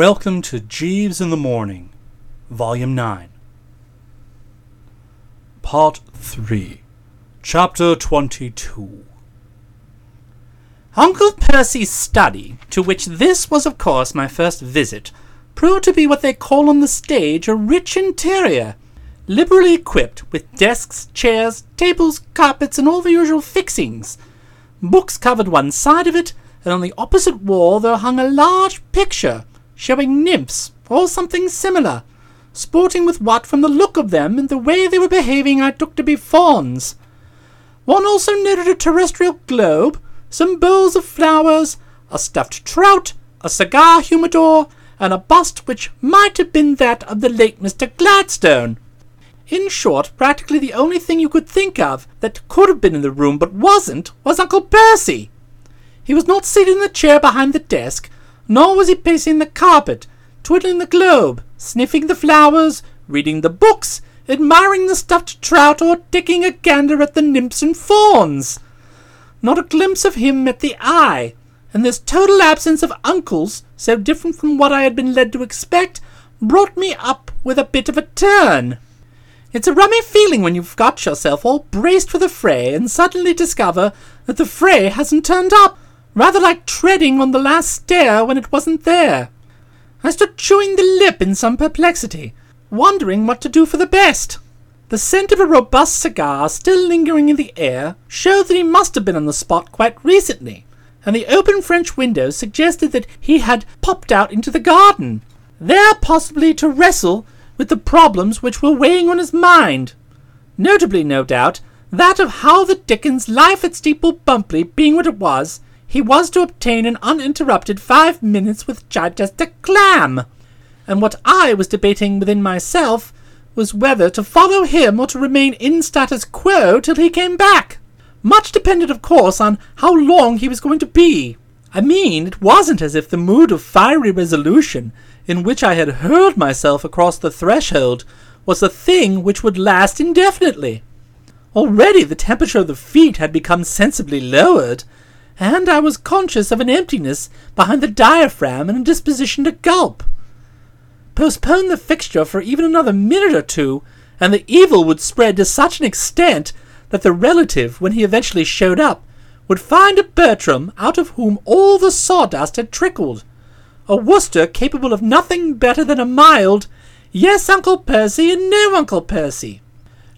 Welcome to Jeeves in the Morning, Volume 9, Part 3, Chapter 22. Uncle Percy's study, to which this was of course my first visit, proved to be what they call on the stage a rich interior, liberally equipped with desks, chairs, tables, carpets, and all the usual fixings. Books covered one side of it, and on the opposite wall there hung a large picture showing nymphs, or something similar, sporting with what, from the look of them and the way they were behaving, I took to be fawns. One also noted a terrestrial globe, some bowls of flowers, a stuffed trout, a cigar humidor, and a bust which might have been that of the late Mr. Gladstone. In short, practically the only thing you could think of that could have been in the room but wasn't was Uncle Percy. He was not seated in the chair behind the desk, nor was he pacing the carpet, twiddling the globe, sniffing the flowers, reading the books, admiring the stuffed trout, or taking a gander at the nymphs and fawns. Not a glimpse of him met the eye, and this total absence of uncles, so different from what I had been led to expect, brought me up with a bit of a turn. It's a rummy feeling when you've got yourself all braced for the fray and suddenly discover that the fray hasn't turned up rather like treading on the last stair when it wasn't there. I stood chewing the lip in some perplexity, wondering what to do for the best. The scent of a robust cigar still lingering in the air showed that he must have been on the spot quite recently, and the open French window suggested that he had popped out into the garden, there possibly to wrestle with the problems which were weighing on his mind. Notably, no doubt, that of how the dickens life at Steeple Bumpleigh, being what it was, he was to obtain an uninterrupted five minutes with Chichester Clam. And what I was debating within myself was whether to follow him or to remain in status quo till he came back. Much depended, of course, on how long he was going to be. I mean, it wasn't as if the mood of fiery resolution in which I had hurled myself across the threshold was a thing which would last indefinitely. Already the temperature of the feet had become sensibly lowered, and I was conscious of an emptiness behind the diaphragm and a disposition to gulp. Postpone the fixture for even another minute or two, and the evil would spread to such an extent that the relative, when he eventually showed up, would find a Bertram out of whom all the sawdust had trickled, a Wooster capable of nothing better than a mild, yes, Uncle Percy, and no, Uncle Percy.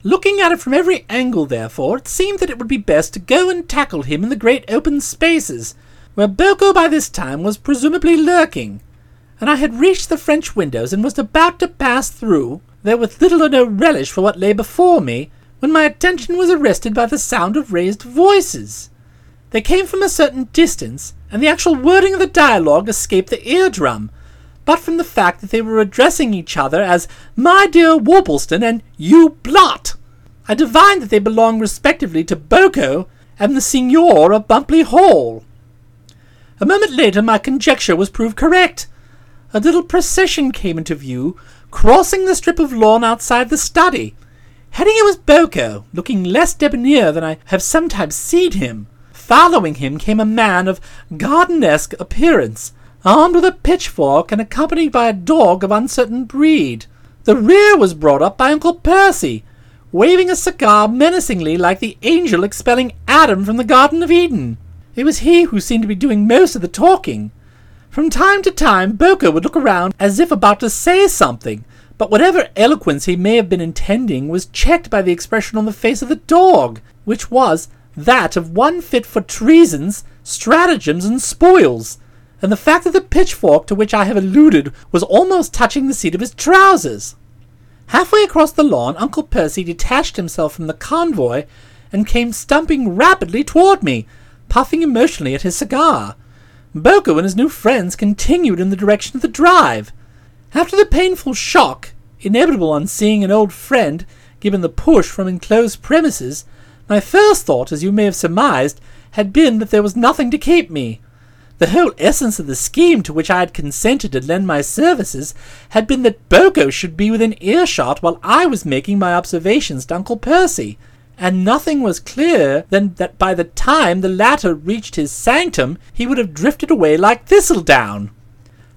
Looking at it from every angle, therefore, it seemed that it would be best to go and tackle him in the great open spaces, where Boko by this time was presumably lurking, and I had reached the French windows and was about to pass through, though with little or no relish for what lay before me, when my attention was arrested by the sound of raised voices. They came from a certain distance, and the actual wording of the dialogue escaped the eardrum, but from the fact that they were addressing each other as my dear Worplesdon and you Blot. I divined that they belonged respectively to Boko and the Seigneur of Bumpleigh Hall. A moment later my conjecture was proved correct. A little procession came into view, crossing the strip of lawn outside the study. Heading it was Boko, looking less debonair than I have sometimes seen him. Following him came a man of gardenesque appearance, armed with a pitchfork and accompanied by a dog of uncertain breed. The rear was brought up by Uncle Percy, waving a cigar menacingly like the angel expelling Adam from the Garden of Eden. It was he who seemed to be doing most of the talking. From time to time, Boko would look around as if about to say something, but whatever eloquence he may have been intending was checked by the expression on the face of the dog, which was that of one fit for treasons, stratagems, and spoils, and the fact that the pitchfork to which I have alluded was almost touching the seat of his trousers. Halfway across the lawn, Uncle Percy detached himself from the convoy and came stumping rapidly toward me, puffing emotionally at his cigar. Boko and his new friends continued in the direction of the drive. After the painful shock, inevitable on seeing an old friend given the push from enclosed premises, my first thought, as you may have surmised, had been that there was nothing to keep me. The whole essence of the scheme to which I had consented to lend my services had been that Boko should be within earshot while I was making my observations to Uncle Percy, and nothing was clearer than that by the time the latter reached his sanctum he would have drifted away like thistledown.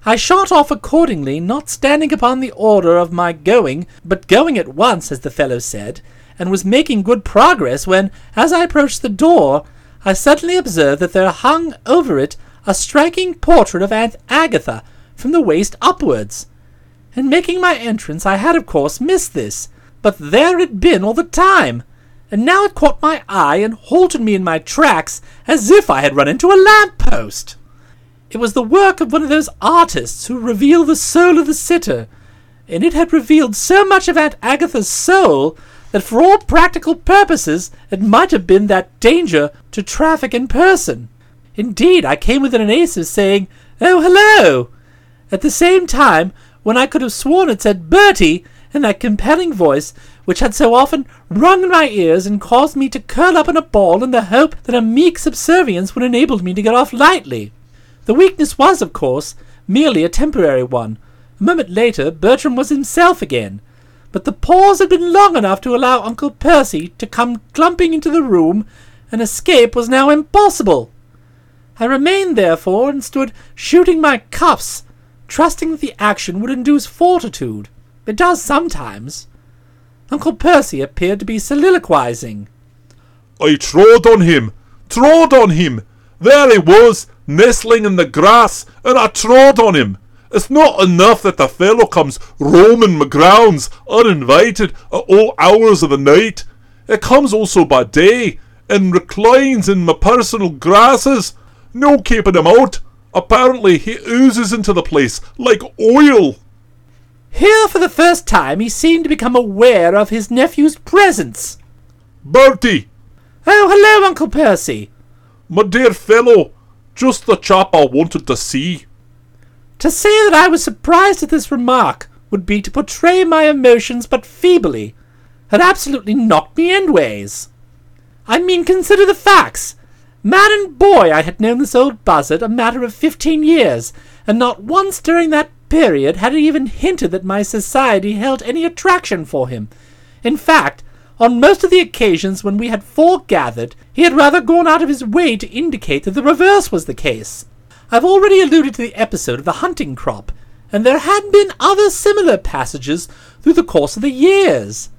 I shot off accordingly, not standing upon the order of my going, but going at once, as the fellow said, and was making good progress when, as I approached the door, I suddenly observed that there hung over it a striking portrait of Aunt Agatha from the waist upwards. In making my entrance, I had of course missed this, but there it had been all the time, and now it caught my eye and halted me in my tracks as if I had run into a lamp post. It was the work of one of those artists who reveal the soul of the sitter, and it had revealed so much of Aunt Agatha's soul that for all practical purposes it might have been that danger to traffic in person. Indeed, I came within an ace of saying, Oh, hello! At the same time, when I could have sworn it said Bertie in that compelling voice which had so often rung in my ears and caused me to curl up in a ball in the hope that a meek subservience would enable me to get off lightly. The weakness was, of course, merely a temporary one. A moment later, Bertram was himself again, but the pause had been long enough to allow Uncle Percy to come clumping into the room, and escape was now impossible. I remained, therefore, and stood shooting my cuffs, trusting that the action would induce fortitude. It does sometimes. Uncle Percy appeared to be soliloquizing. I trod on him, trod on him. There he was, nestling in the grass, and I trod on him. It's not enough that the fellow comes roaming my grounds uninvited at all hours of the night. It comes also by day, and reclines in my personal grasses. No keeping him out. Apparently he oozes into the place like oil. Here, for the first time, he seemed to become aware of his nephew's presence. Bertie! Oh, hello, Uncle Percy. My dear fellow, just the chap I wanted to see. To say that I was surprised at this remark would be to portray my emotions but feebly. It absolutely knocked me endways. I mean, consider the facts. Man and boy, I had known this old buzzard a matter of fifteen years, and not once during that period had he even hinted that my society held any attraction for him. In fact, on most of the occasions when we had foregathered, he had rather gone out of his way to indicate that the reverse was the case. I've already alluded to the episode of the hunting crop, and there had been other similar passages through the course of the years.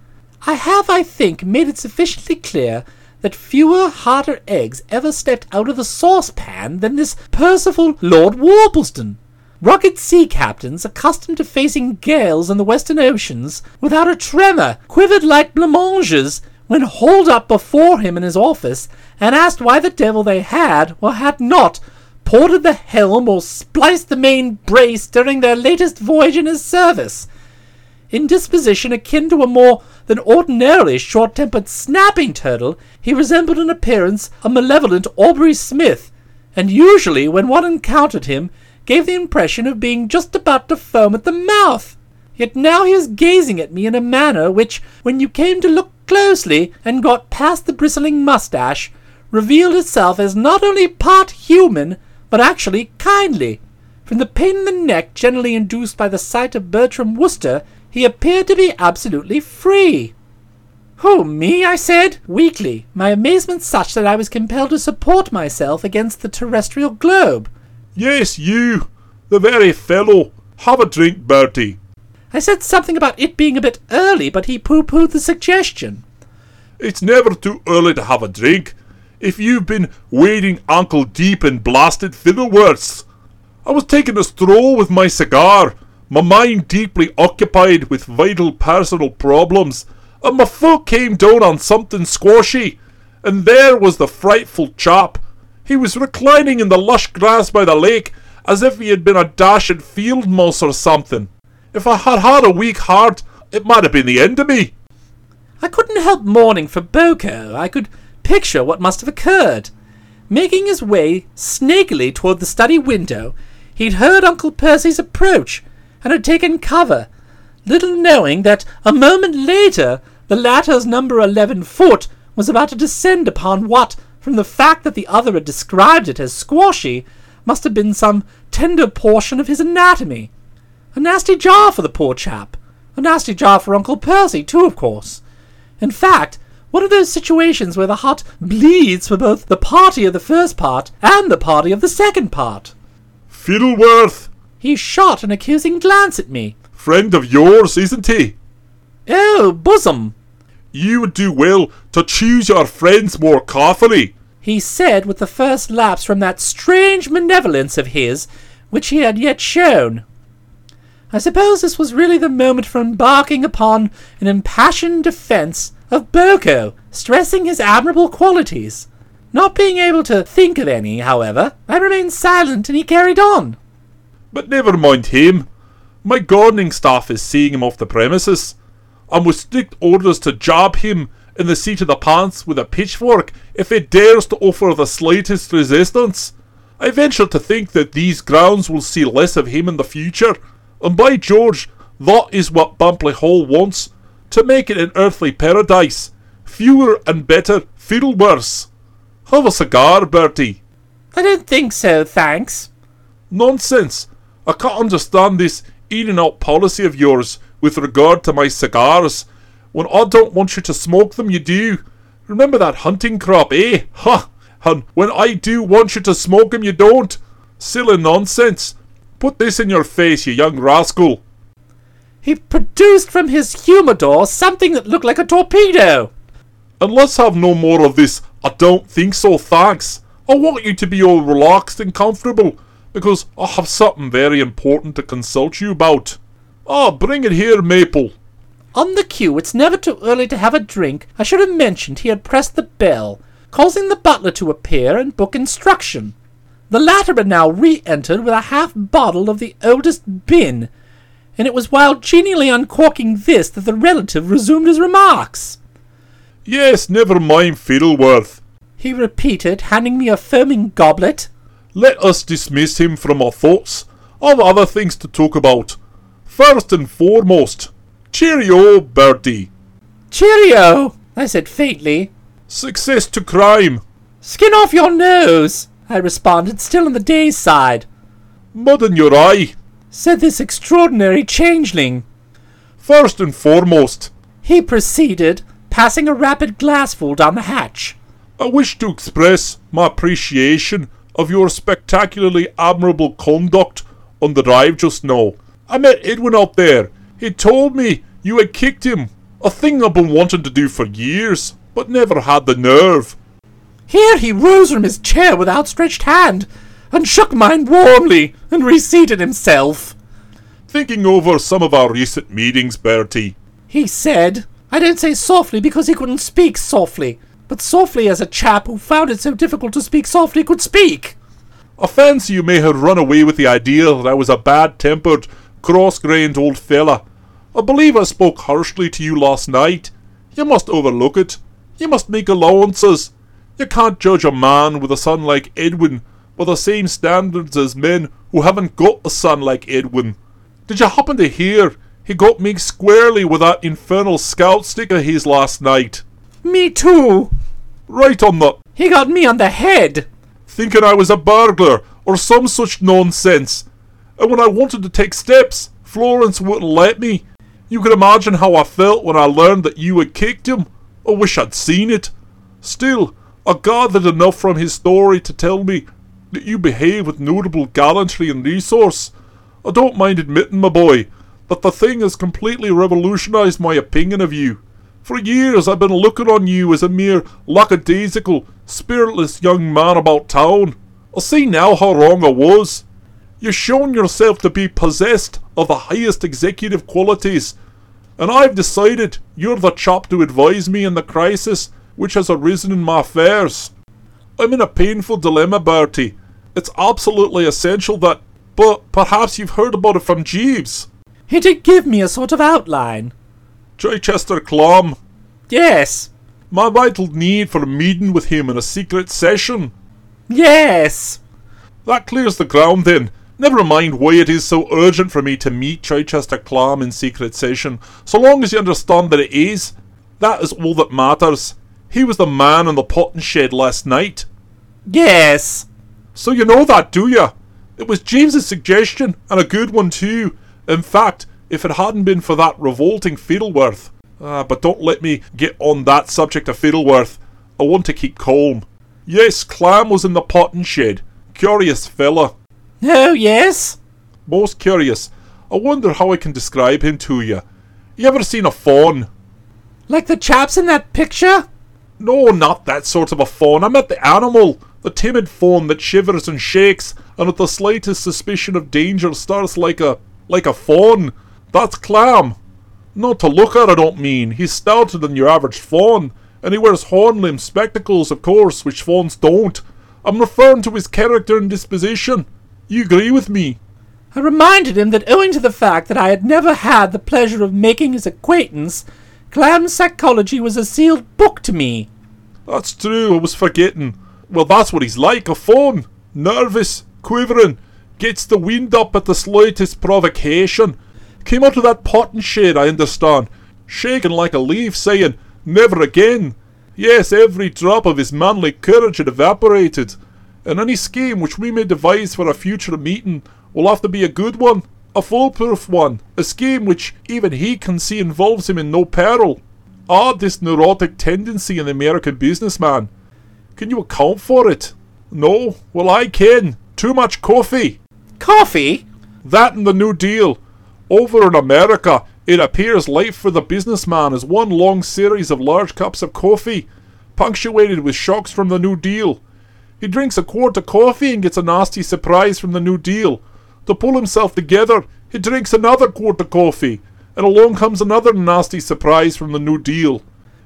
I have, I think, made it sufficiently clear that fewer harder eggs ever stepped out of the saucepan than this Percival Lord Worplesdon. Rugged sea captains, accustomed to facing gales in the western oceans, without a tremor, quivered like blancmanges when hauled up before him in his office and asked why the devil they had, or had not, ported the helm or spliced the main brace during their latest voyage in his service. In disposition akin to a more than ordinarily short-tempered snapping turtle, he resembled in appearance a malevolent Aubrey Smith, and usually, when one encountered him, gave the impression of being just about to foam at the mouth. Yet now he was gazing at me in a manner which, when you came to look closely and got past the bristling mustache, revealed itself as not only part human, but actually kindly. From the pain in the neck generally induced by the sight of Bertram Wooster, he appeared to be absolutely free. Who, me? I said, weakly, my amazement such that I was compelled to support myself against the terrestrial globe. Yes, you, the very fellow. Have a drink, Bertie. I said something about it being a bit early, but he pooh poohed the suggestion. It's never too early to have a drink. If you've been wading ankle deep in blasted fittleworths. I was taking a stroll with my cigar, my mind deeply occupied with vital personal problems, and my foot came down on something squashy, and there was the frightful chap. He was reclining in the lush grass by the lake, as if he had been a dashed field mouse or something. If I had had a weak heart, it might have been the end of me. I couldn't help mourning for Boko. I could picture what must have occurred. Making his way snakily toward the study window, he'd heard Uncle Percy's approach and had taken cover, little knowing that a moment later the latter's number eleven foot was about to descend upon what, from the fact that the other had described it as squashy, must have been some tender portion of his anatomy. A nasty jar for the poor chap. A nasty jar for Uncle Percy, too, of course. In fact, one of those situations where the heart bleeds for both the party of the first part and the party of the second part. Fittleworth! He shot an accusing glance at me. Friend of yours, isn't he? Oh, bosom, You would do well to choose your friends more carefully. he said with the first lapse from that strange malevolence of his which he had yet shown. I suppose this was really the moment for embarking upon an impassioned defence of Boko, stressing his admirable qualities. Not being able to think of any, however, I remained silent and he carried on. But never mind him. My gardening staff is seeing him off the premises, and with strict orders to jab him in the seat of the pants with a pitchfork if he dares to offer the slightest resistance. I venture to think that these grounds will see less of him in the future, and by George, that is what Bumpleigh Hall wants to make it an earthly paradise. Fewer and better, Fittleworths. Have a cigar, Bertie. I don't think so, thanks. Nonsense! I can't understand this in and out policy of yours with regard to my cigars. When I don't want you to smoke them, you do. Remember that hunting crop, eh? Ha! And when I do want you to smoke 'em, you don't. Silly nonsense. Put this in your face, you young rascal. He produced from his humidor something that looked like a torpedo. And let's have no more of this. I don't think so, thanks. I want you to be all relaxed and comfortable, because I have something very important to consult you about. Ah, bring it here, Maple. On the cue, it's never too early to have a drink, I should have mentioned he had pressed the bell, causing the butler to appear and book instruction. The latter had now re entered with a half bottle of the oldest bin, and it was while genially uncorking this that the relative resumed his remarks. Yes, never mind Fittleworth. He repeated, handing me a foaming goblet. Let us dismiss him from our thoughts. I've other things to talk about. First and foremost, cheerio, Bertie. Cheerio! I said faintly. Success to crime. Skin off your nose! I responded, still on the day's side. Mud in your eye. Said this extraordinary changeling. First and foremost, He proceeded, passing a rapid glassful down the hatch. I wish to express my appreciation of your spectacularly admirable conduct on the drive just now. I met Edwin out there. He told me you had kicked him, a thing I've been wanting to do for years, but never had the nerve. Here he rose from his chair with outstretched hand, and shook mine warmly, and reseated himself. Thinking over some of our recent meetings, Bertie. He said, I don't say softly because he couldn't speak softly, but softly as a chap who found it so difficult to speak softly could speak. I fancy you may have run away with the idea that I was a bad tempered, cross grained old fella. I believe I spoke harshly to you last night. You must overlook it. You must make allowances. You can't judge a man with a son like Edwin by the same standards as men who haven't got a son like Edwin. Did you happen to hear he got me squarely with that infernal scout stick of his last night? Me too. Right on the He got me on the head. thinking I was a burglar or some such nonsense. And when I wanted to take steps, Florence wouldn't let me. You can imagine how I felt when I learned that you had kicked him. I wish I'd seen it. Still, I gathered enough from his story to tell me that you behave with notable gallantry and resource. I don't mind admitting, my boy, that the thing has completely revolutionized my opinion of you. For years I've been looking on you as a mere lackadaisical, spiritless young man about town. I see now how wrong I was. You've shown yourself to be possessed of the highest executive qualities, and I've decided you're the chap to advise me in the crisis which has arisen in my affairs. I'm in a painful dilemma, Bertie. It's absolutely essential that. But perhaps you've heard about it from Jeeves. He did give me a sort of outline. Chichester Clam. Yes. My vital need for a meeting with him in a secret session. Yes. That clears the ground then. Never mind why it is so urgent for me to meet Chichester Clam in secret session, so long as you understand that it is. That is all that matters. He was the man in the potting shed last night. Yes. So you know that, do you? It was Jeeves's suggestion, and a good one too. In fact, if it hadn't been for that revolting Fittleworth. Ah, but don't let me get on that subject of Fittleworth. I want to keep calm. Yes, Clam was in the potting shed. Curious fella. Oh, yes. Most curious. I wonder how I can describe him to you. You ever seen a fawn? Like the chaps in that picture? No, not that sort of a fawn. I meant the animal. The timid fawn that shivers and shakes, and at the slightest suspicion of danger starts like a like a fawn. That's Clam. Not to look at, I don't mean. He's stouter than your average fawn, and he wears horn-rimmed spectacles, of course, which fawns don't. I'm referring to his character and disposition. You agree with me? I reminded him that owing to the fact that I had never had the pleasure of making his acquaintance, Clam's psychology was a sealed book to me. That's true, I was forgetting. Well, that's what he's like, a fawn. Nervous, quivering, gets the wind up at the slightest provocation. Came out of that pot and shed, I understand, shaking like a leaf, saying, Never again. Yes, every drop of his manly courage had evaporated, and any scheme which we may devise for a future meeting will have to be a good one, a foolproof one, a scheme which even he can see involves him in no peril. Ah, this neurotic tendency in the American businessman. Can you account for it? No? Well, I can. Too much coffee. Coffee? That and the New Deal. Over in America, it appears life for the businessman is one long series of large cups of coffee, punctuated with shocks from the New Deal. He drinks a quart of coffee and gets a nasty surprise from the New Deal. To pull himself together, he drinks another quart of coffee, and along comes another nasty surprise from the New Deal.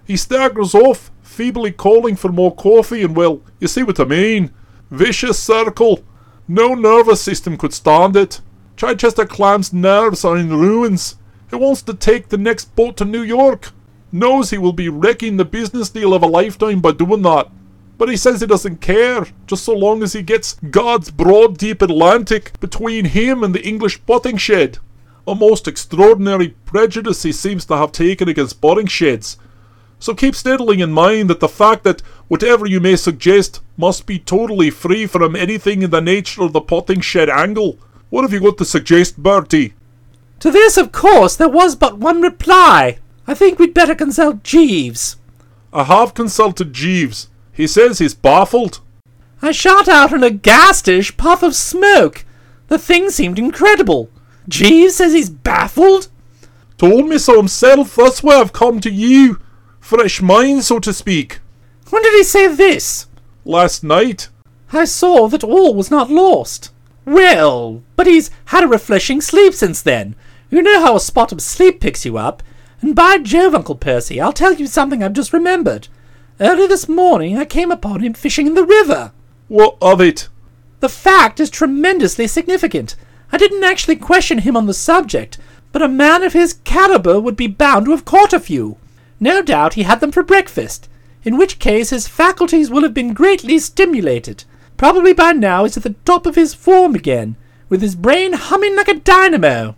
He staggers off, feebly calling for more coffee, and well, you see what I mean. Vicious circle. No nervous system could stand it. Chichester Clam's nerves are in ruins. He wants to take the next boat to New York. Knows he will be wrecking the business deal of a lifetime by doing that. But he says he doesn't care, just so long as he gets God's broad deep Atlantic between him and the English potting shed. A most extraordinary prejudice he seems to have taken against potting sheds. So keep steadily in mind that the fact that whatever you may suggest must be totally free from anything in the nature of the potting shed angle. What have you got to suggest, Bertie? To this, of course, there was but one reply. I think we'd better consult Jeeves. I have consulted Jeeves. He says he's baffled. I shot out in a ghastish puff of smoke. The thing seemed incredible. Jeeves says he's baffled? Told me so himself. That's why I've come to you. Fresh mind, so to speak. When did he say this? Last night. I saw that all was not lost. Well, but he's had a refreshing sleep since then. You know how a spot of sleep picks you up. And by Jove, Uncle Percy, I'll tell you something I've just remembered. Early this morning I came upon him fishing in the river. What of it? The fact is tremendously significant. I didn't actually question him on the subject, but a man of his caliber would be bound to have caught a few. No doubt he had them for breakfast, in which case his faculties will have been greatly stimulated. Probably by now he's at the top of his form again, with his brain humming like a dynamo.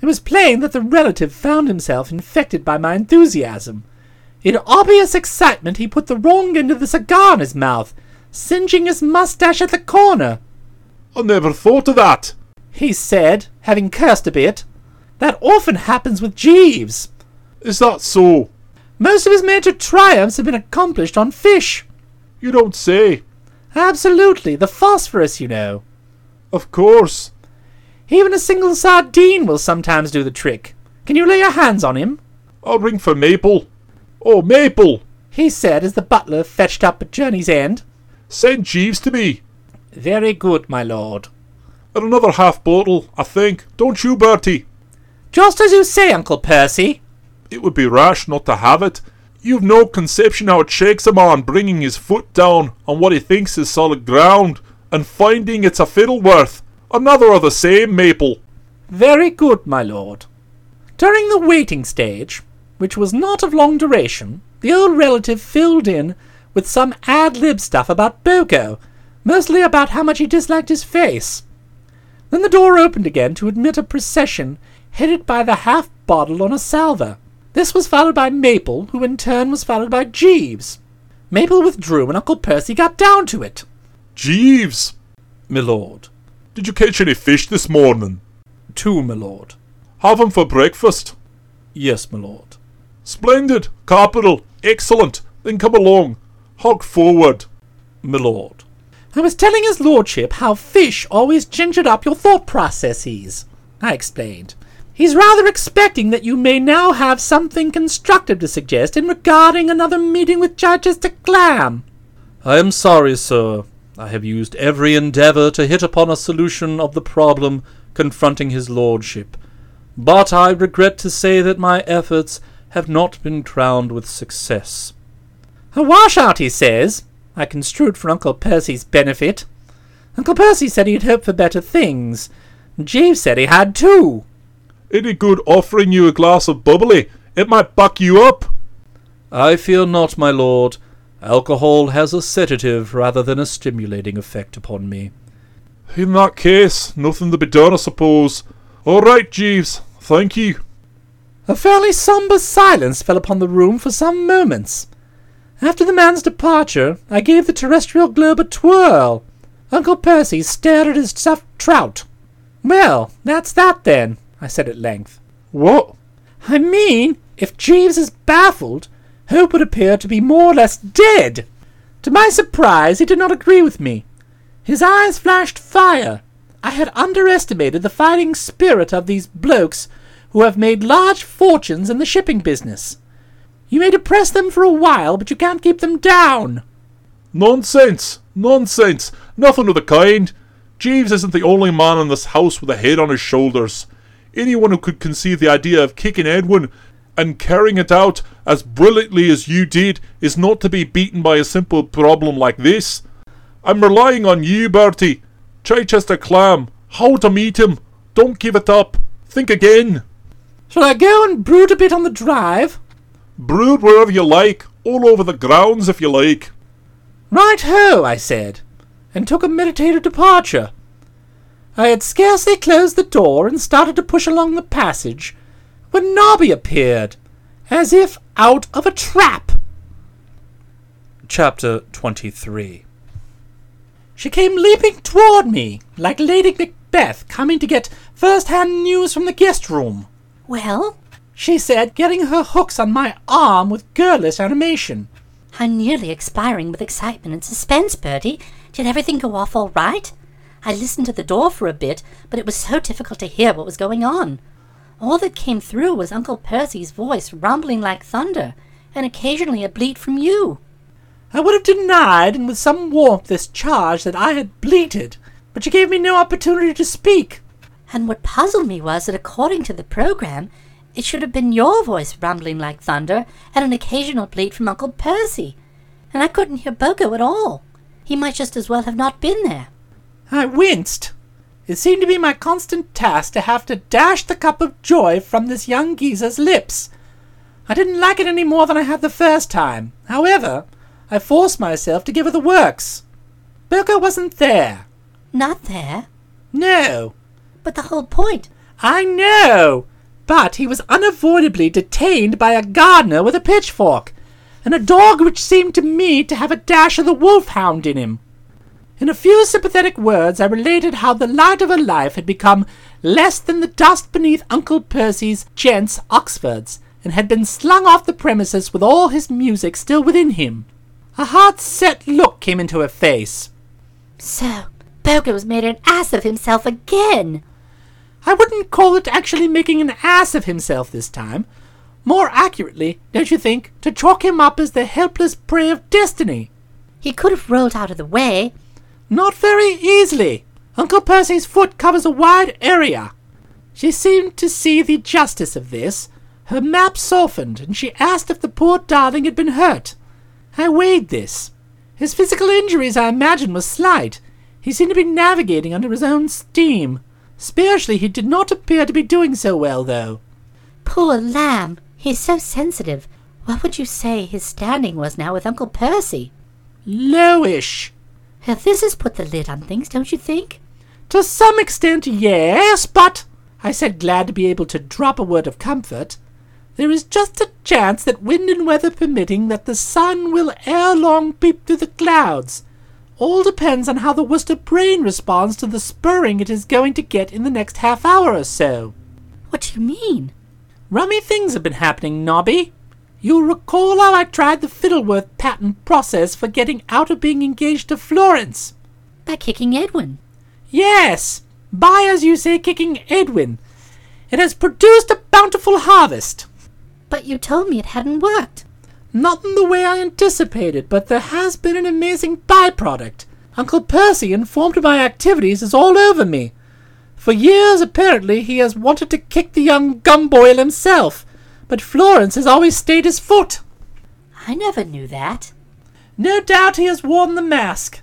It was plain that the relative found himself infected by my enthusiasm. In obvious excitement, he put the wrong end of the cigar in his mouth, singeing his mustache at the corner. I never thought of that. He said, having cursed a bit. That often happens with Jeeves. Is that so? Most of his major triumphs have been accomplished on fish. You don't say. Absolutely, the phosphorus, you know. Of course. Even a single sardine will sometimes do the trick. Can you lay your hands on him? I'll ring for Maple. Oh, Maple! He said as the butler fetched up at journey's end. Send Jeeves to me. Very good, my lord. And another half bottle, I think. Don't you, Bertie? Just as you say, Uncle Percy. It would be rash not to have it. You've no conception how it shakes a man bringing his foot down on what he thinks is solid ground and finding it's a fittleworth. Another of the same, Maple. Very good, my lord. During the waiting stage, which was not of long duration, the old relative filled in with some ad lib stuff about Boko, mostly about how much he disliked his face. Then the door opened again to admit a procession headed by the half bottle on a salver. This was followed by Maple, who in turn was followed by Jeeves. Maple withdrew and Uncle Percy got down to it. Jeeves! My lord. Did you catch any fish this morning? Two, my lord. Have 'em for breakfast. Yes, my lord. Splendid! Capital! Excellent! Then come along. Hog forward. My lord. I was telling his lordship how fish always gingered up your thought processes, I explained. He's rather expecting that you may now have something constructive to suggest in regarding another meeting with Chichester Clam. I am sorry, sir. I have used every endeavour to hit upon a solution of the problem confronting his lordship, but I regret to say that my efforts have not been crowned with success. A washout, he says. I construed for Uncle Percy's benefit. Uncle Percy said he'd hoped for better things. Jeeves said he had too. Any good offering you a glass of bubbly? It might buck you up. I fear not, my lord. Alcohol has a sedative rather than a stimulating effect upon me. In that case, nothing to be done, I suppose. All right, Jeeves. Thank you. A fairly sombre silence fell upon the room for some moments. After the man's departure, I gave the terrestrial globe a twirl. Uncle Percy stared at his stuffed trout. Well, that's that then, I said at length. What? I mean, if Jeeves is baffled, Hope would appear to be more or less dead. To my surprise, he did not agree with me. His eyes flashed fire. I had underestimated the fighting spirit of these blokes who have made large fortunes in the shipping business. You may depress them for a while, but you can't keep them down. Nonsense! Nonsense! Nothing of the kind! Jeeves isn't the only man in this house with a head on his shoulders. Anyone who could conceive the idea of kicking Edwin and carrying it out as brilliantly as you did is not to be beaten by a simple problem like this. I'm relying on you, Bertie. Chichester Clam. How to meet him. Don't give it up. Think again. Shall I go and brood a bit on the drive? Brood wherever you like, all over the grounds if you like. Right ho, I said, and took a meditative departure. I had scarcely closed the door and started to push along the passage when Nobby appeared, as if out of a trap. Chapter 23 She came leaping toward me, like Lady Macbeth coming to get first-hand news from the guest room. Well, She said, getting her hooks on my arm with girlish animation. I'm nearly expiring with excitement and suspense, Bertie. Did everything go off all right? I listened to the door for a bit, but it was so difficult to hear what was going on. All that came through was Uncle Percy's voice rumbling like thunder, and occasionally a bleat from you. I would have denied, and with some warmth, this charge that I had bleated, but she gave me no opportunity to speak. And what puzzled me was that according to the program, it should have been your voice rumbling like thunder and an occasional bleat from Uncle Percy. And I couldn't hear Boko at all. He might just as well have not been there. I winced. It seemed to be my constant task to have to dash the cup of joy from this young geezer's lips. I didn't like it any more than I had the first time. However, I forced myself to give her the works. Boko wasn't there. Not there. No, But the whole point. I know. But he was unavoidably detained by a gardener with a pitchfork, and a dog which seemed to me to have a dash of the wolfhound in him. In a few sympathetic words, I related how the light of her life had become less than the dust beneath Uncle Percy's gents' Oxfords, and had been slung off the premises with all his music still within him. A hard-set look came into her face. So, Boko's made an ass of himself again. I wouldn't call it actually making an ass of himself this time. More accurately, don't you think, to chalk him up as the helpless prey of destiny? He could have rolled out of the way. Not very easily. Uncle Percy's foot covers a wide area. She seemed to see the justice of this. Her map softened, and she asked if the poor darling had been hurt. I weighed this. His physical injuries, I imagine, were slight. He seemed to be navigating under his own steam. Spiritually, he did not appear to be doing so well, though. Poor lamb. He's so sensitive. What would you say his standing was now with Uncle Percy? Lowish. This has put the lid on things, don't you think? To some extent, yes, but, I said, glad to be able to drop a word of comfort, there is just a chance that wind and weather permitting that the sun will ere long peep through the clouds. All depends on how the Wooster brain responds to the spurring it is going to get in the next half hour or so. What do you mean? Rummy things have been happening, Nobby. You'll recall how I tried the Fittleworth patent process for getting out of being engaged to Florence. By kicking Edwin. Yes, by, as you say, kicking Edwin. It has produced a bountiful harvest. But you told me it hadn't worked. Not in the way I anticipated, but there has been an amazing byproduct. Uncle Percy, informed of my activities, is all over me. For years, apparently, he has wanted to kick the young gumboil himself, but Florence has always stayed his foot. I never knew that. No doubt he has worn the mask.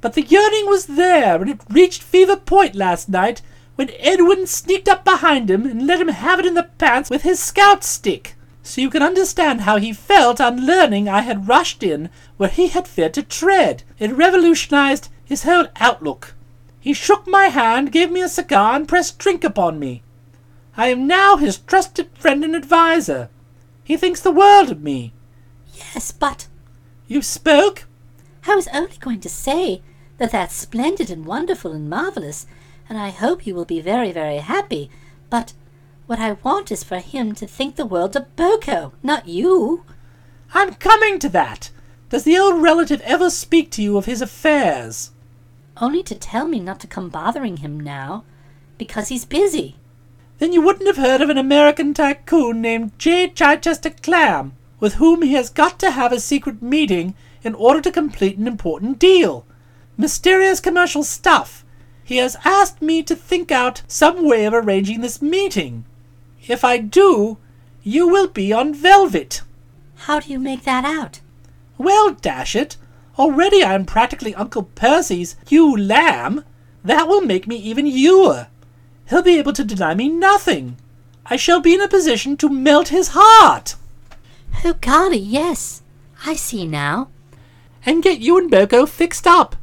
But the yearning was there, and it reached fever point last night when Edwin sneaked up behind him and let him have it in the pants with his scout stick. So you can understand how he felt on learning I had rushed in where he had feared to tread. It revolutionized his whole outlook. He shook my hand, gave me a cigar, and pressed drink upon me. I am now his trusted friend and adviser. He thinks the world of me. Yes, but You spoke? I was only going to say that that's splendid and wonderful and marvelous, and I hope he will be very, very happy. But what I want is for him to think the world of Boko, not you. I'm coming to that. Does the old relative ever speak to you of his affairs? Only to tell me not to come bothering him now, because he's busy. Then you wouldn't have heard of an American tycoon named J. Chichester Clam, with whom he has got to have a secret meeting in order to complete an important deal. Mysterious commercial stuff. He has asked me to think out some way of arranging this meeting. If I do, you will be on velvet. How do you make that out? Well, dash it, already I am practically Uncle Percy's ewe Lamb. That will make me even Ewer. He'll be able to deny me nothing. I shall be in a position to melt his heart Oh, golly, yes. I see now. and get you and Boko fixed up.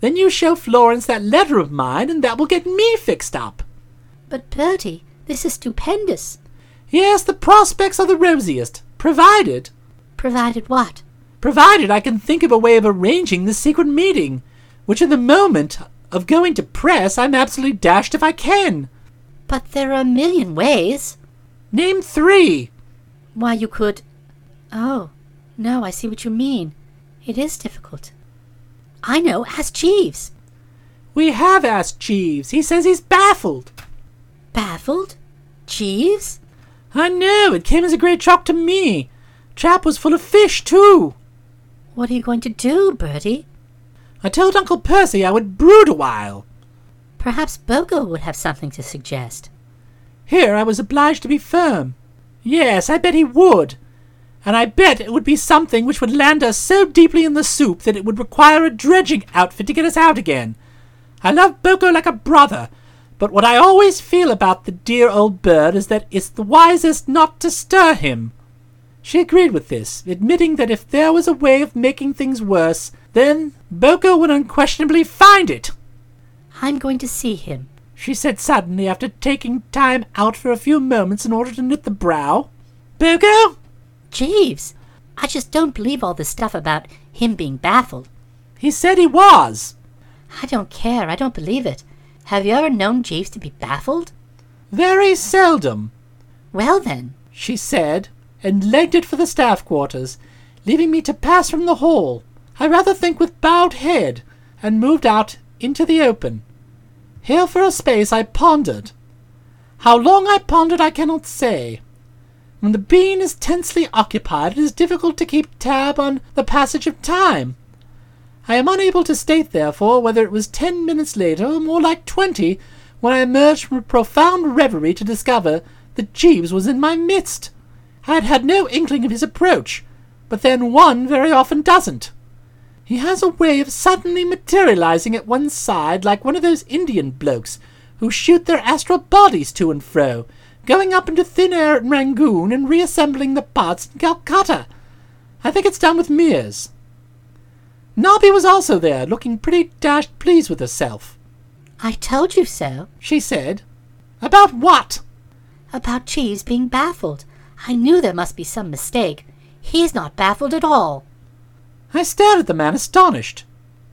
Then you show Florence that letter of mine, and that will get me fixed up. But, Bertie, this is stupendous. Yes, the prospects are the rosiest, provided, Provided what? provided I can think of a way of arranging the secret meeting, which in the moment of going to press I'm absolutely dashed if I can. But there are a million ways. Name three. Why, you could. Oh, no, I see what you mean. It is difficult. I know, ask Jeeves. We have asked Jeeves. He says he's baffled. Baffled? Jeeves? I know, it came as a great shock to me. Chap was full of fish, too. What are you going to do, Bertie? I told Uncle Percy I would brood a while. Perhaps Boko would have something to suggest. Here I was obliged to be firm. Yes, I bet he would. And I bet it would be something which would land us so deeply in the soup that it would require a dredging outfit to get us out again. I love Boko like a brother, but what I always feel about the dear old bird is that it's the wisest not to stir him. She agreed with this, admitting that if there was a way of making things worse, then Boko would unquestionably find it. I'm going to see him. she said suddenly after taking time out for a few moments in order to knit the brow. Boko? Jeeves! I just don't believe all this stuff about him being baffled. He said he was. I don't care. I don't believe it. Have you ever known Jeeves to be baffled? Very seldom, Well, then. she said, and legged it for the staff quarters, leaving me to pass from the hall, I rather think with bowed head, and moved out into the open. Here for a space I pondered. How long I pondered I cannot say. When the being is tensely occupied, it is difficult to keep tab on the passage of time. I am unable to state, therefore, whether it was ten minutes later or more like twenty when I emerged from a profound reverie to discover that Jeeves was in my midst. I had had no inkling of his approach, but then one very often doesn't. He has a way of suddenly materializing at one side like one of those Indian blokes who shoot their astral bodies to and fro, going up into thin air at Rangoon and reassembling the parts in Calcutta. I think it's done with Mears. Nobby was also there, looking pretty dashed pleased with herself. I told you so. She said, About what? About Jeeves being baffled. I knew there must be some mistake. He's not baffled at all. I stared at the man astonished.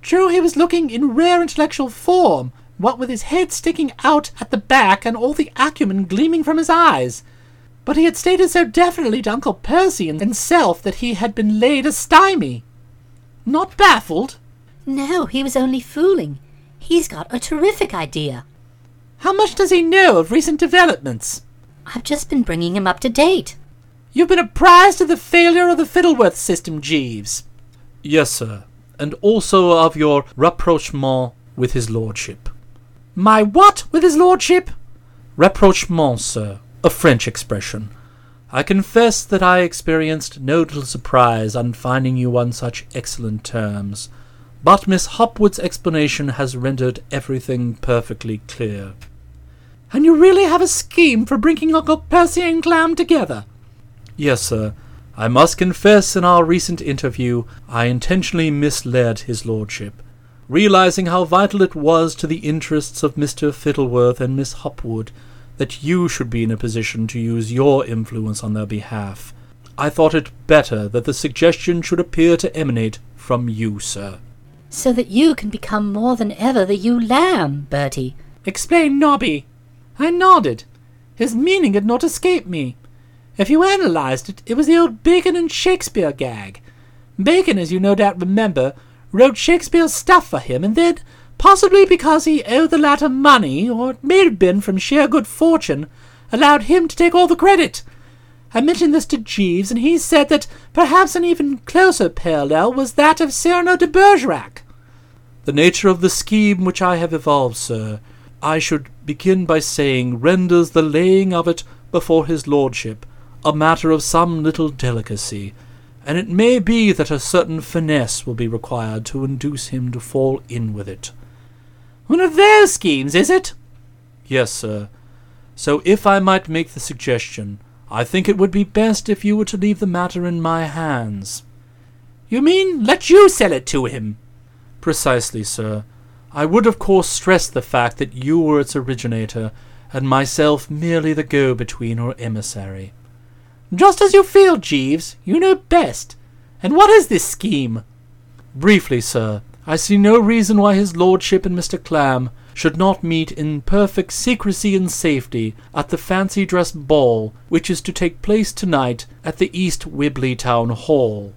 True, he was looking in rare intellectual form, what with his head sticking out at the back and all the acumen gleaming from his eyes. But he had stated so definitely to Uncle Percy and himself that he had been laid a stymie. Not baffled. No, he was only fooling. He's got a terrific idea. How much does he know of recent developments? I've just been bringing him up to date. You've been apprised of the failure of the Fittleworth system, Jeeves. Yes, sir, and also of your rapprochement with his lordship. My what with his lordship? Rapprochement, sir, a French expression. I confess that I experienced no little surprise on finding you on such excellent terms, but Miss Hopwood's explanation has rendered everything perfectly clear. And you really have a scheme for bringing Uncle Percy and Clam together? Yes, sir. I must confess in our recent interview I intentionally misled his lordship, realizing how vital it was to the interests of Mr. Fittleworth and Miss Hopwood that you should be in a position to use your influence on their behalf. I thought it better that the suggestion should appear to emanate from you, sir. So that you can become more than ever the ewe lamb, Bertie. Explain, Nobby. I nodded. His meaning had not escaped me. If you analyzed it, it was the old Bacon and Shakespeare gag. Bacon, as you no doubt remember, wrote Shakespeare's stuff for him, and then, possibly because he owed the latter money, or it may have been from sheer good fortune, allowed him to take all the credit. I mentioned this to Jeeves, and he said that perhaps an even closer parallel was that of Cyrano de Bergerac. The nature of the scheme which I have evolved, sir, I should begin by saying renders the laying of it before his lordship a matter of some little delicacy, and it may be that a certain finesse will be required to induce him to fall in with it. One of those schemes, is it? Yes, sir. So if I might make the suggestion, I think it would be best if you were to leave the matter in my hands. You mean let you sell it to him? Precisely, sir. I would of course stress the fact that you were its originator, and myself merely the go-between or emissary. Just as you feel, Jeeves. You know best. And what is this scheme? Briefly, sir, I see no reason why his lordship and Mr. Clam should not meet in perfect secrecy and safety at the fancy dress ball which is to take place tonight at the East Wibley Town Hall.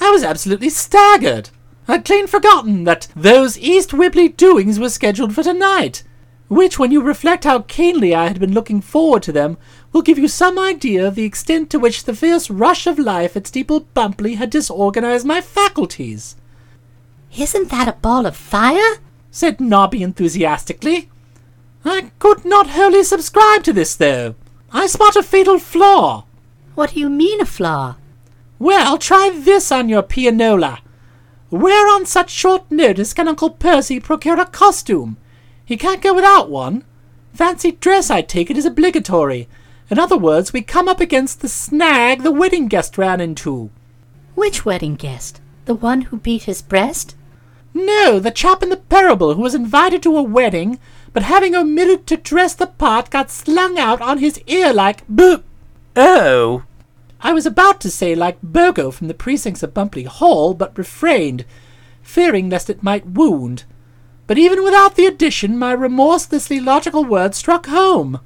I was absolutely staggered. I'd clean forgotten that those East Wibley doings were scheduled for tonight, which, when you reflect how keenly I had been looking forward to them, will give you some idea of the extent to which the fierce rush of life at Steeple Bumpleigh had disorganized my faculties. Isn't that a ball of fire? said Nobby enthusiastically. I could not wholly subscribe to this, though. I spot a fatal flaw. What do you mean, a flaw? Well, try this on your pianola. Where on such short notice can Uncle Percy procure a costume? He can't go without one. Fancy dress, I take it, is obligatory. In other words, we come up against the snag the wedding guest ran into. Which wedding guest? The one who beat his breast? No, the chap in the parable who was invited to a wedding, but having omitted to dress the part, got slung out on his ear like boop. Oh! I was about to say like Boko from the precincts of Bumpleigh Hall, but refrained, fearing lest it might wound. But even without the addition, my remorselessly logical words struck home.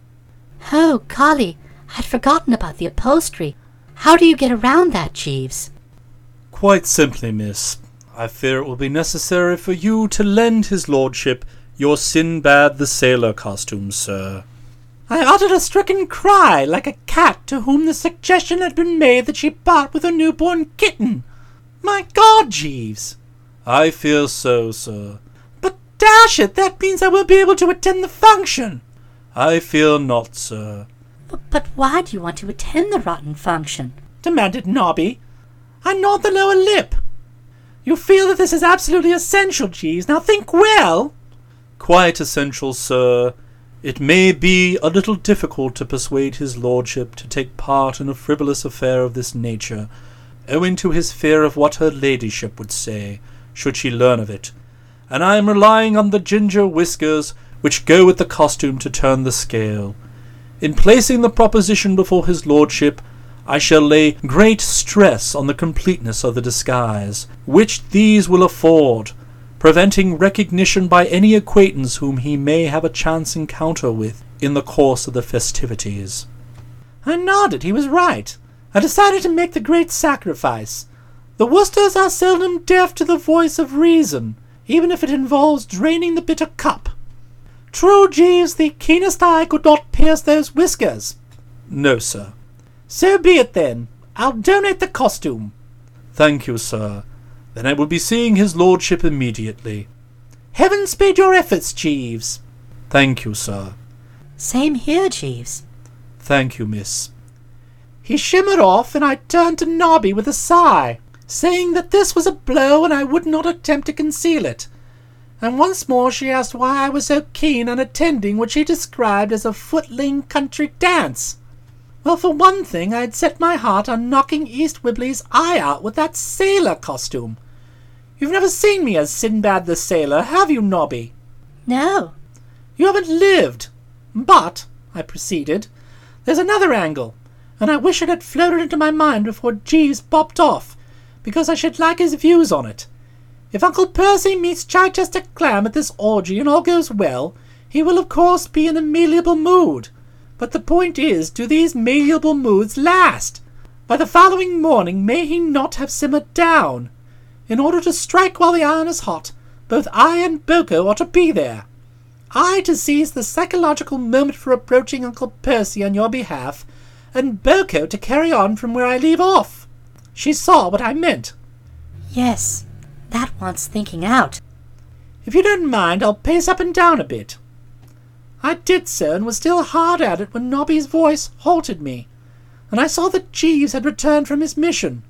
Oh, golly, I'd forgotten about the upholstery. How do you get around that, Jeeves? Quite simply, miss. I fear it will be necessary for you to lend his lordship your Sinbad the Sailor costume, sir. I uttered a stricken cry, like a cat to whom the suggestion had been made that she part with a newborn kitten. My God, Jeeves! I fear so, sir. But dash it, that means I won't be able to attend the function. I fear not, sir. But, but why do you want to attend the rotten function? demanded Nobby. I gnawed the lower lip. You feel that this is absolutely essential, Jeeves. Now think well. Quite essential, sir. It may be a little difficult to persuade his lordship to take part in a frivolous affair of this nature, owing to his fear of what her ladyship would say, should she learn of it, and I am relying on the ginger whiskers which go with the costume to turn the scale. In placing the proposition before his lordship, I shall lay great stress on the completeness of the disguise, which these will afford, preventing recognition by any acquaintance whom he may have a chance encounter with in the course of the festivities. I nodded. He was right. I decided to make the great sacrifice. The Woosters are seldom deaf to the voice of reason. Even if it involves draining the bitter cup. True, Jeeves, the keenest eye could not pierce those whiskers. No, sir. So be it then. I'll donate the costume. Thank you, sir. Then I will be seeing his lordship immediately. Heaven speed your efforts, Jeeves. Thank you, sir. Same here, Jeeves. Thank you, miss. He shimmered off, and I turned to Nobby with a sigh, saying that this was a blow and I would not attempt to conceal it. And once more she asked why I was so keen on attending what she described as a footling country dance. Well, for one thing, I had set my heart on knocking East Wibley's eye out with that sailor costume. You've never seen me as Sinbad the Sailor, have you, Nobby? No. You haven't lived. But, I proceeded, there's another angle, and I wish it had floated into my mind before Jeeves popped off, because I should like his views on it. If Uncle Percy meets Chichester Clam at this orgy and all goes well, he will of course be in a malleable mood. But the point is, do these malleable moods last? By the following morning may he not have simmered down? In order to strike while the iron is hot, both I and Boko ought to be there. I to seize the psychological moment for approaching Uncle Percy on your behalf, and Boko to carry on from where I leave off. She saw what I meant. Yes, that wants thinking out. If you don't mind, I'll pace up and down a bit. I did so, and was still hard at it when Nobby's voice halted me, and I saw that Jeeves had returned from his mission.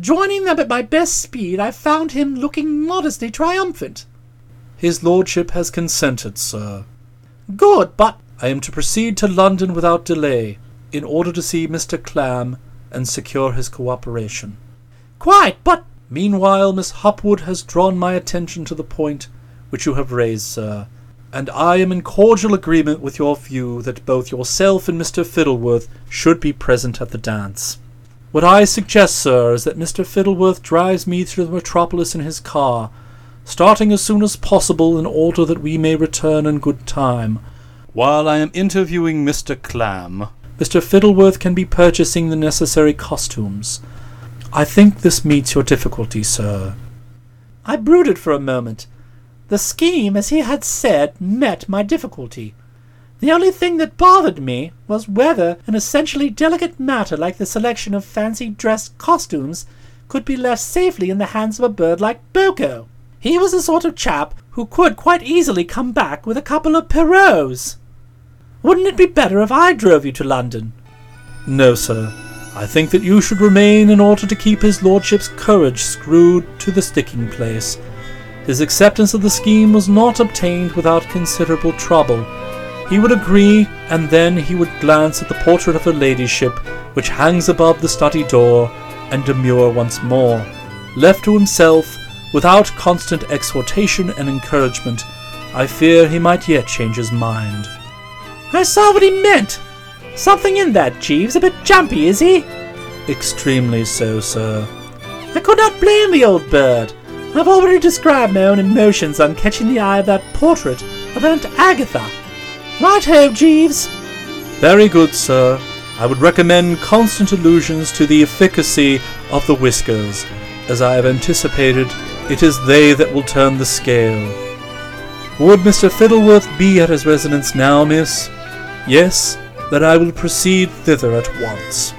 Joining them at my best speed, I found him looking modestly triumphant. His lordship has consented, sir. Good, but I am to proceed to London without delay, in order to see Mr. Clam and secure his cooperation. quite, but Meanwhile, Miss Hopwood has drawn my attention to the point which you have raised, sir, and I am in cordial agreement with your view that both yourself and Mr. Fittleworth should be present at the dance. What I suggest, sir, is that Mr. Fittleworth drives me through the metropolis in his car, starting as soon as possible in order that we may return in good time. While I am interviewing Mr. Clam, Mr. Fittleworth can be purchasing the necessary costumes. I think this meets your difficulty, sir. I brooded for a moment. The scheme, as he had said, met my difficulty. The only thing that bothered me was whether an essentially delicate matter like the selection of fancy dress costumes could be left safely in the hands of a bird like Boko. He was the sort of chap who could quite easily come back with a couple of Pierrots. Wouldn't it be better if I drove you to London? No, sir. I think that you should remain in order to keep his lordship's courage screwed to the sticking place. His acceptance of the scheme was not obtained without considerable trouble. He would agree, and then he would glance at the portrait of her ladyship, which hangs above the study door, and demur once more. Left to himself, without constant exhortation and encouragement, I fear he might yet change his mind. I saw what he meant. Something in that, Jeeves. A bit jumpy, is he? Extremely so, sir. I could not blame the old bird. I've already described my own emotions on catching the eye of that portrait of Aunt Agatha. Right ho, Jeeves. Very good, sir. I would recommend constant allusions to the efficacy of the whiskers. As I have anticipated, it is they that will turn the scale. Would Mr. Fittleworth be at his residence now, miss? Yes, then I will proceed thither at once.